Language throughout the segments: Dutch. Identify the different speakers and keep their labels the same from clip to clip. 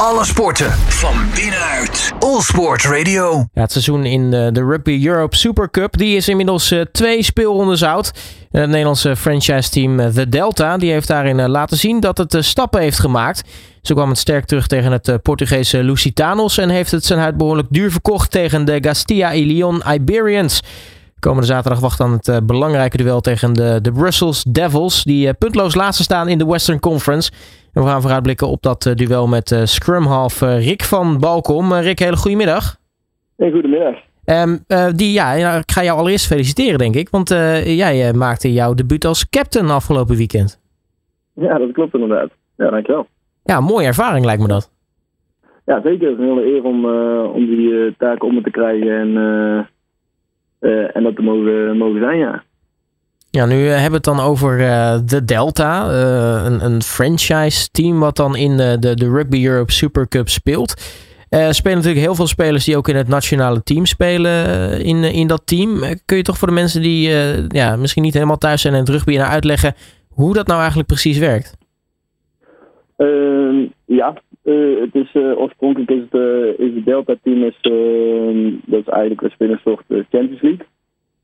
Speaker 1: Alle sporten van binnenuit. All Sport Radio.
Speaker 2: Ja, het seizoen in de, Rugby Europe Super Cup die is inmiddels uh, twee speelrondes oud. Het Nederlandse franchise team uh, The Delta die heeft daarin uh, laten zien dat het stappen heeft gemaakt. Zo kwam het sterk terug tegen het Portugese Lusitanos en heeft het zijn huid behoorlijk duur verkocht tegen de Castilla y Leon Iberians. Komende zaterdag wacht dan het belangrijke duel tegen de, de Brussels Devils, die puntloos laatste staan in de Western Conference. En we gaan vooruitblikken op dat uh, duel met scrumhalf Rick van Balkom. Rick, hele goedemiddag.
Speaker 3: Hey, goedemiddag.
Speaker 2: Um, die, ja, ik ga jou allereerst feliciteren, denk ik. Want jij maakte jouw debuut als captain afgelopen weekend.
Speaker 3: Ja, dat klopt inderdaad. Ja, dankjewel.
Speaker 2: Ja, mooie ervaring lijkt me dat.
Speaker 3: Ja, zeker. Het is een hele eer om, om die taak om me te krijgen en uh, en dat te mogen, mogen zijn, ja.
Speaker 2: Ja, nu uh, hebben we het dan over uh, de Delta, een, een franchise team wat dan in de, de, Rugby Europe Super Cup speelt. Er spelen natuurlijk heel veel spelers die ook in het nationale team spelen in, in dat team. Kun je toch voor de mensen die ja, misschien niet helemaal thuis zijn in het rugby naar uitleggen hoe dat nou eigenlijk precies werkt?
Speaker 3: Ehm, ja, het is, oorspronkelijk is het, is het Delta-team, is, ehm, dat is eigenlijk, een Champions League.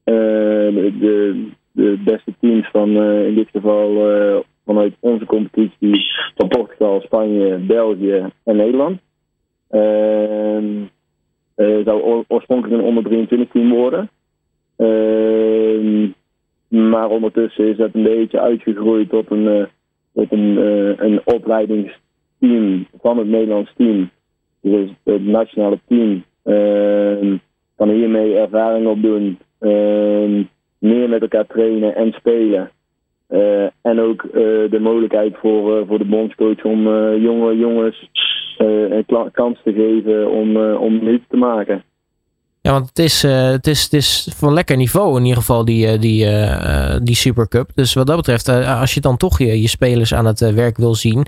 Speaker 3: De, de, beste teams van in dit geval vanuit onze competitie van Portugal, Spanje, België en Nederland. Ehm, zou oorspronkelijk een onder 23 team worden. maar ondertussen is dat een beetje uitgegroeid tot een, tot een, een opleidings team, van het Nederlands team, dus het nationale team, uh, kan hiermee ervaring opdoen, uh, meer met elkaar trainen en spelen. Uh, en ook uh, de mogelijkheid voor, uh, voor de bondscoach om jonge jongens een kans te geven om, om te maken.
Speaker 2: Ja, want het is, het, is, het is van lekker niveau in ieder geval, die, die, die Supercup. Dus wat dat betreft, als je dan toch je, je spelers aan het werk wil zien,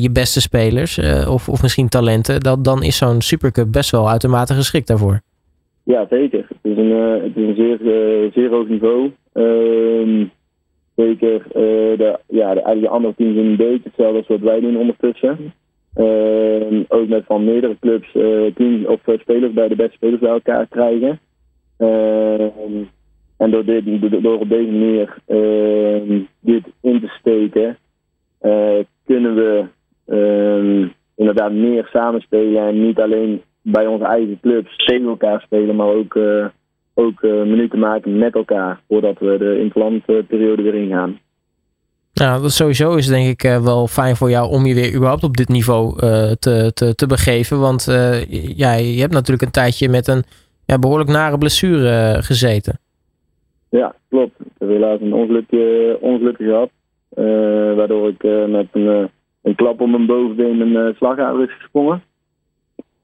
Speaker 2: je beste spelers of, of misschien talenten, dat, dan is zo'n Supercup best wel uitermate geschikt daarvoor.
Speaker 3: Ja, zeker. Het is een, is een zeer, zeer hoog niveau. Ehm, zeker, de, ja, de, de andere teams een beetje hetzelfde als wat wij doen ondertussen. Ehm, ook met van meerdere clubs teams of spelers bij de beste spelers bij elkaar krijgen. Ehm, en door, dit, door op deze manier dit in te steken, kunnen we inderdaad meer samenspelen en niet alleen bij onze eigen clubs tegen elkaar spelen, maar ook, uh, ook uh, minuten maken met elkaar voordat we de interlandperiode weer ingaan.
Speaker 2: Nou, dat sowieso is denk ik uh, wel fijn voor jou om je weer überhaupt op dit niveau te, te, te begeven. Want ja, je hebt natuurlijk een tijdje met een ja, behoorlijk nare blessure gezeten.
Speaker 3: Ja, klopt. Ik heb helaas een ongelukje, ongelukje gehad. Waardoor ik met een, een klap op mijn bovenbeen mijn slagader is gesprongen.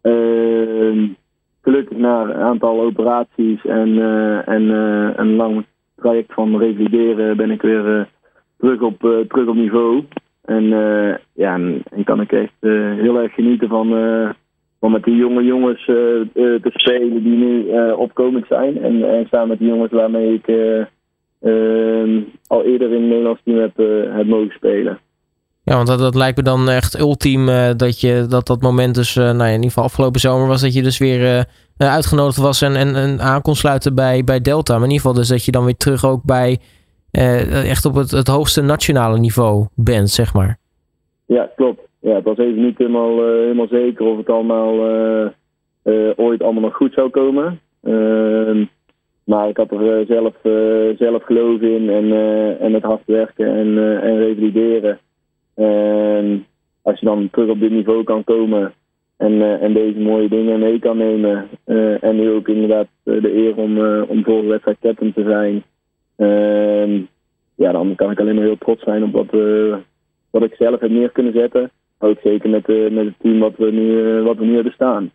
Speaker 3: Ehm, gelukkig na een aantal operaties en, en een lang traject van revalideren ben ik weer terug, op, terug op niveau. En ja, en, kan ik echt heel erg genieten van, van met die jonge jongens te spelen die nu opkomend zijn. En, en samen met die jongens waarmee ik uh, al eerder in het Nederlands team heb, heb mogen spelen.
Speaker 2: Ja, want dat, dat lijkt me dan echt ultiem uh, dat je dat, dat moment dus, nou ja, in ieder geval afgelopen zomer was dat je dus weer uitgenodigd was en, en, aan kon sluiten bij, bij Delta. Maar in ieder geval dus dat je dan weer terug ook bij echt op het, het hoogste nationale niveau bent, zeg maar.
Speaker 3: Ja, klopt. Ja, het was even niet helemaal, helemaal zeker of het allemaal ooit allemaal nog goed zou komen. Ehm, maar ik had er eh, zelf, eh, zelf geloof in en, eh, en het hard werken en, en revalideren. En als je dan terug op dit niveau kan komen en, en deze mooie dingen mee kan nemen. en nu ook inderdaad de eer om, om volgende wedstrijd captain te zijn. Ehm, ja, dan kan ik alleen maar heel trots zijn op wat, wat ik zelf heb neer kunnen zetten. Ook zeker met, met het team wat we nu, wat we nu hebben staan.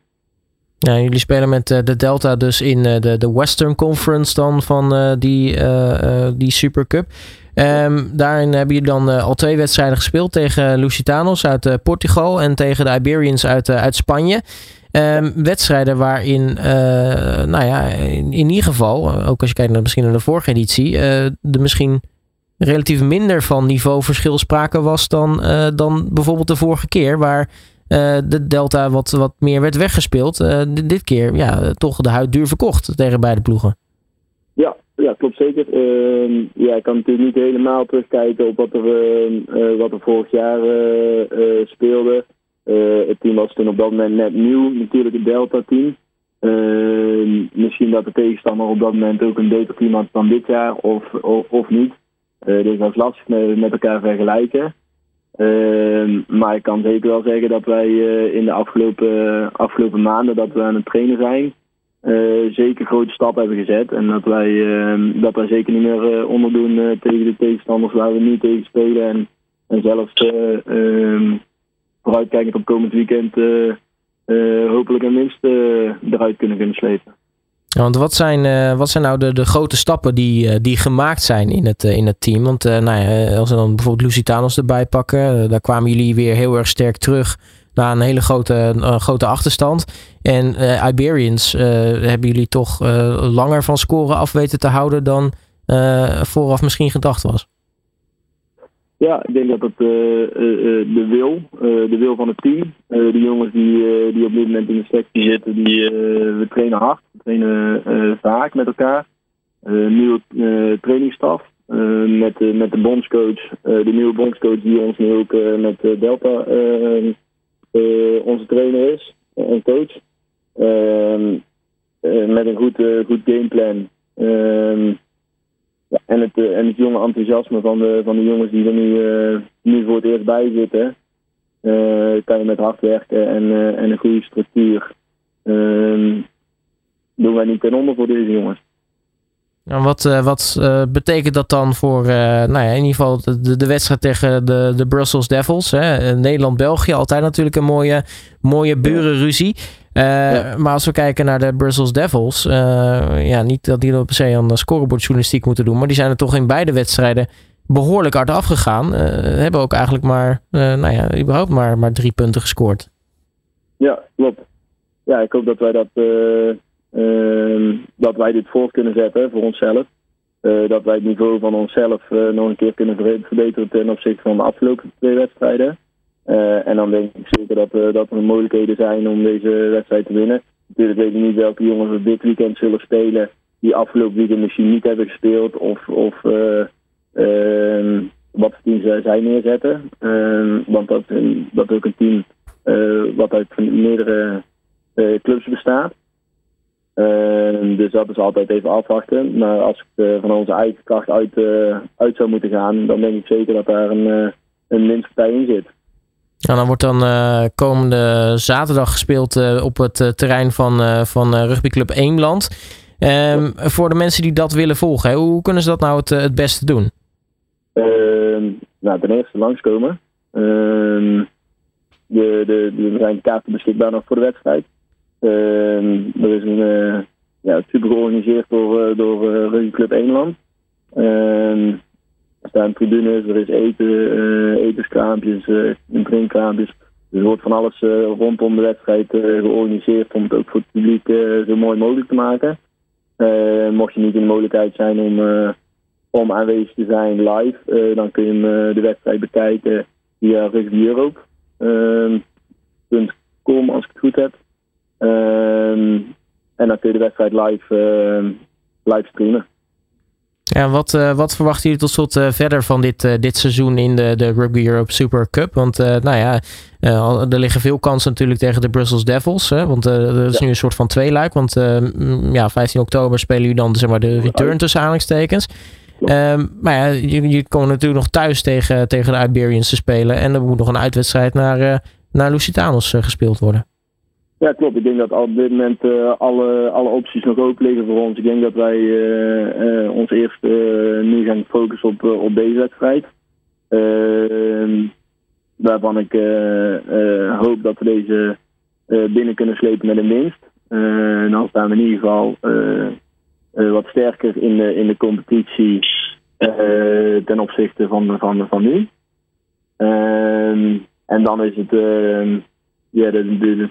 Speaker 2: Ja, jullie spelen met uh, de Delta dus in uh, de, de Western Conference dan van uh, die, die Super Cup. Um, daarin hebben jullie dan al twee wedstrijden gespeeld tegen Lusitanos uit Portugal en tegen de Iberians uit, uit Spanje. Um, wedstrijden waarin, nou ja, in, in, ieder geval, ook als je kijkt naar misschien naar de vorige editie, de misschien relatief minder van niveauverschil sprake was dan, dan bijvoorbeeld de vorige keer, waar de Delta wat, wat meer werd weggespeeld. dit keer ja, toch de huid duur verkocht tegen beide ploegen.
Speaker 3: Ja, klopt zeker. Ehm, ja, ik kan natuurlijk niet helemaal terugkijken op wat er, wat er vorig jaar speelde. het team was toen op dat moment net nieuw, natuurlijk het Delta-team. Ehm, misschien dat de tegenstander op dat moment ook een beter team had dan dit jaar, of, of, of niet. Dus dat is lastig met, met elkaar vergelijken. Ehm, maar ik kan zeker wel zeggen dat wij in de afgelopen, afgelopen maanden dat we aan het trainen zijn. Uh, zeker grote stappen hebben gezet. En dat wij, uh, dat wij zeker niet meer onderdoen tegen de tegenstanders waar we nu tegen spelen. En, en zelfs um, vooruitkijkend op komend weekend hopelijk een winst eruit kunnen kunnen slepen.
Speaker 2: Want wat zijn, uh, wat zijn nou de, de grote stappen die, uh, die gemaakt zijn in het, uh, in het team? Want nou ja, als we dan bijvoorbeeld Lusitanos erbij pakken, daar kwamen jullie weer heel erg sterk terug naar een hele grote, grote achterstand. En Iberians hebben jullie toch langer van scoren af weten te houden dan vooraf misschien gedacht was.
Speaker 3: Ja, ik denk dat het de wil, de wil van het team. de jongens die, die op dit moment in de sectie zitten, die we trainen hard trainen uh, vaak met elkaar. Nieuwe trainingsstaf. met, met de bondscoach, de nieuwe bondscoach die ons nu ook met Delta onze trainer is en coach. Ehm, met een goed, goed gameplan. Ehm, en, het, en het jonge enthousiasme van de, van de jongens die er nu, nu voor het eerst bij zitten. kan je met hard werken en, en een goede structuur. Ehm, doen wij niet ten onder voor deze jongens.
Speaker 2: En wat, uh, wat uh, betekent dat dan voor, uh, nou ja, in ieder geval de, de wedstrijd tegen de, de Brussels Devils? Nederland-België, altijd natuurlijk een mooie, mooie burenruzie. Ja. Maar als we kijken naar de Brussels Devils, ja, niet dat die op per se aan de scorebordjournalistiek moeten doen, maar die zijn er toch in beide wedstrijden behoorlijk hard afgegaan. hebben ook eigenlijk maar, nou ja, überhaupt maar, maar drie punten gescoord.
Speaker 3: Ja, klopt. Ja, ik hoop dat wij dat dat wij dit voor kunnen zetten voor onszelf. Uh, dat wij het niveau van onszelf uh, nog een keer kunnen verbeteren ten opzichte van de afgelopen twee wedstrijden. Uh, en dan denk ik zeker dat, dat er mogelijkheden zijn om deze wedstrijd te winnen. Natuurlijk weet ik niet welke jongens we dit weekend zullen spelen die afgelopen weekend misschien niet hebben gespeeld of, of ehm, wat voor team zij neerzetten. Ehm, want dat, dat is ook een team wat uit meerdere clubs bestaat. Uh, dus dat is altijd even afwachten. Maar als ik uh, van onze eigen kracht uit, uh, uit zou moeten gaan, dan denk ik zeker dat daar een, uh, een winstpartij in zit.
Speaker 2: Ja, dan wordt dan komende zaterdag gespeeld op het terrein van, van rugbyclub Eemland. Um, voor de mensen die dat willen volgen, hè, hoe kunnen ze dat nou het, het beste doen?
Speaker 3: Ehm, nou, ten eerste langskomen. Ehm, de, de, de, er zijn kaarten beschikbaar nog voor de wedstrijd. Ehm, er is een uh, ja, super georganiseerd door, uh, door uh, Rugbyclub Eenland. Ehm, er staan tribunes, er is eten, etenskraampjes, en drinkkraampjes. Dus er wordt van alles rondom de wedstrijd georganiseerd om het ook voor het publiek zo mooi mogelijk te maken. mocht je niet in de mogelijkheid zijn om, om aanwezig te zijn live, dan kun je de wedstrijd bekijken via rugbyeurope.com ehm, als ik het goed heb. Ehm, en dan kun je de wedstrijd live, ehm, live streamen.
Speaker 2: Ja, wat, uh, wat verwachten jullie tot slot uh, verder van dit, uh, dit seizoen in de, de Rugby Europe Super Cup? Want nou ja, er liggen veel kansen natuurlijk tegen de Brussels Devils. Hè? Want dat is nu een soort van tweeluik. Want ja, 15 oktober spelen jullie dan zeg maar, de return tussen aanhalingstekens. Um, maar ja, jullie komen natuurlijk nog thuis tegen, tegen de Iberians te spelen. En er moet nog een uitwedstrijd naar, naar Lusitanos gespeeld worden.
Speaker 3: Ja, klopt. Ik denk dat op dit moment uh, alle, alle opties nog open liggen voor ons. Ik denk dat wij uh, uh, ons eerst nu gaan focussen op, op deze wedstrijd. Ehm, waarvan ik hoop dat we deze binnen kunnen slepen met een winst. en dan staan we in ieder geval wat sterker in de, in de competitie ten opzichte van, van, van nu. Ehm, en dan is het ja, de, de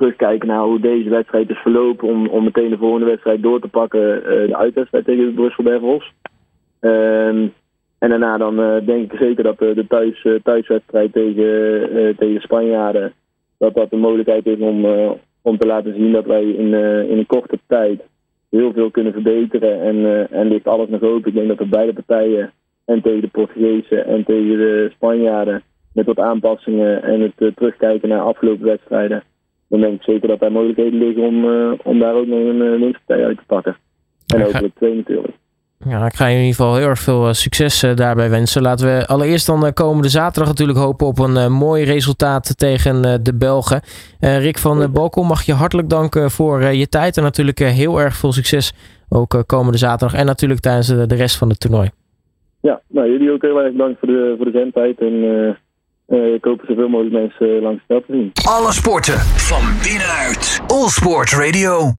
Speaker 3: terugkijken naar hoe deze wedstrijd is verlopen. Om, om meteen de volgende wedstrijd door te pakken. Uh, de uitwedstrijd tegen de Brussel Devils. Ehm, en daarna dan uh, denk ik zeker dat de, thuis, thuiswedstrijd tegen, tegen Spanjaarden dat dat de mogelijkheid is om, om te laten zien dat wij in, in een korte tijd heel veel kunnen verbeteren. En, en ligt alles nog open. Ik denk dat er beide partijen, en tegen de Portugezen en tegen de Spanjaarden, met wat aanpassingen en het terugkijken naar afgelopen wedstrijden, dan denk ik zeker dat er mogelijkheden liggen om, om daar ook nog een winstpartij uit te pakken. En ook de twee natuurlijk.
Speaker 2: Ja, ik ga je in ieder geval heel erg veel eh, succes eh, daarbij wensen. Laten we allereerst dan eh, komende zaterdag natuurlijk hopen op een mooi resultaat tegen de Belgen. Rick van Balkom, mag je hartelijk danken voor je tijd. En natuurlijk heel erg veel succes ook komende zaterdag. En natuurlijk tijdens de rest van het toernooi.
Speaker 3: Ja, nou jullie ook heel erg bedankt voor de, voor de zendtijd. En ik hoop zoveel mogelijk mensen langs het veld te zien.
Speaker 1: Alle sporten van binnenuit. All Sport Radio.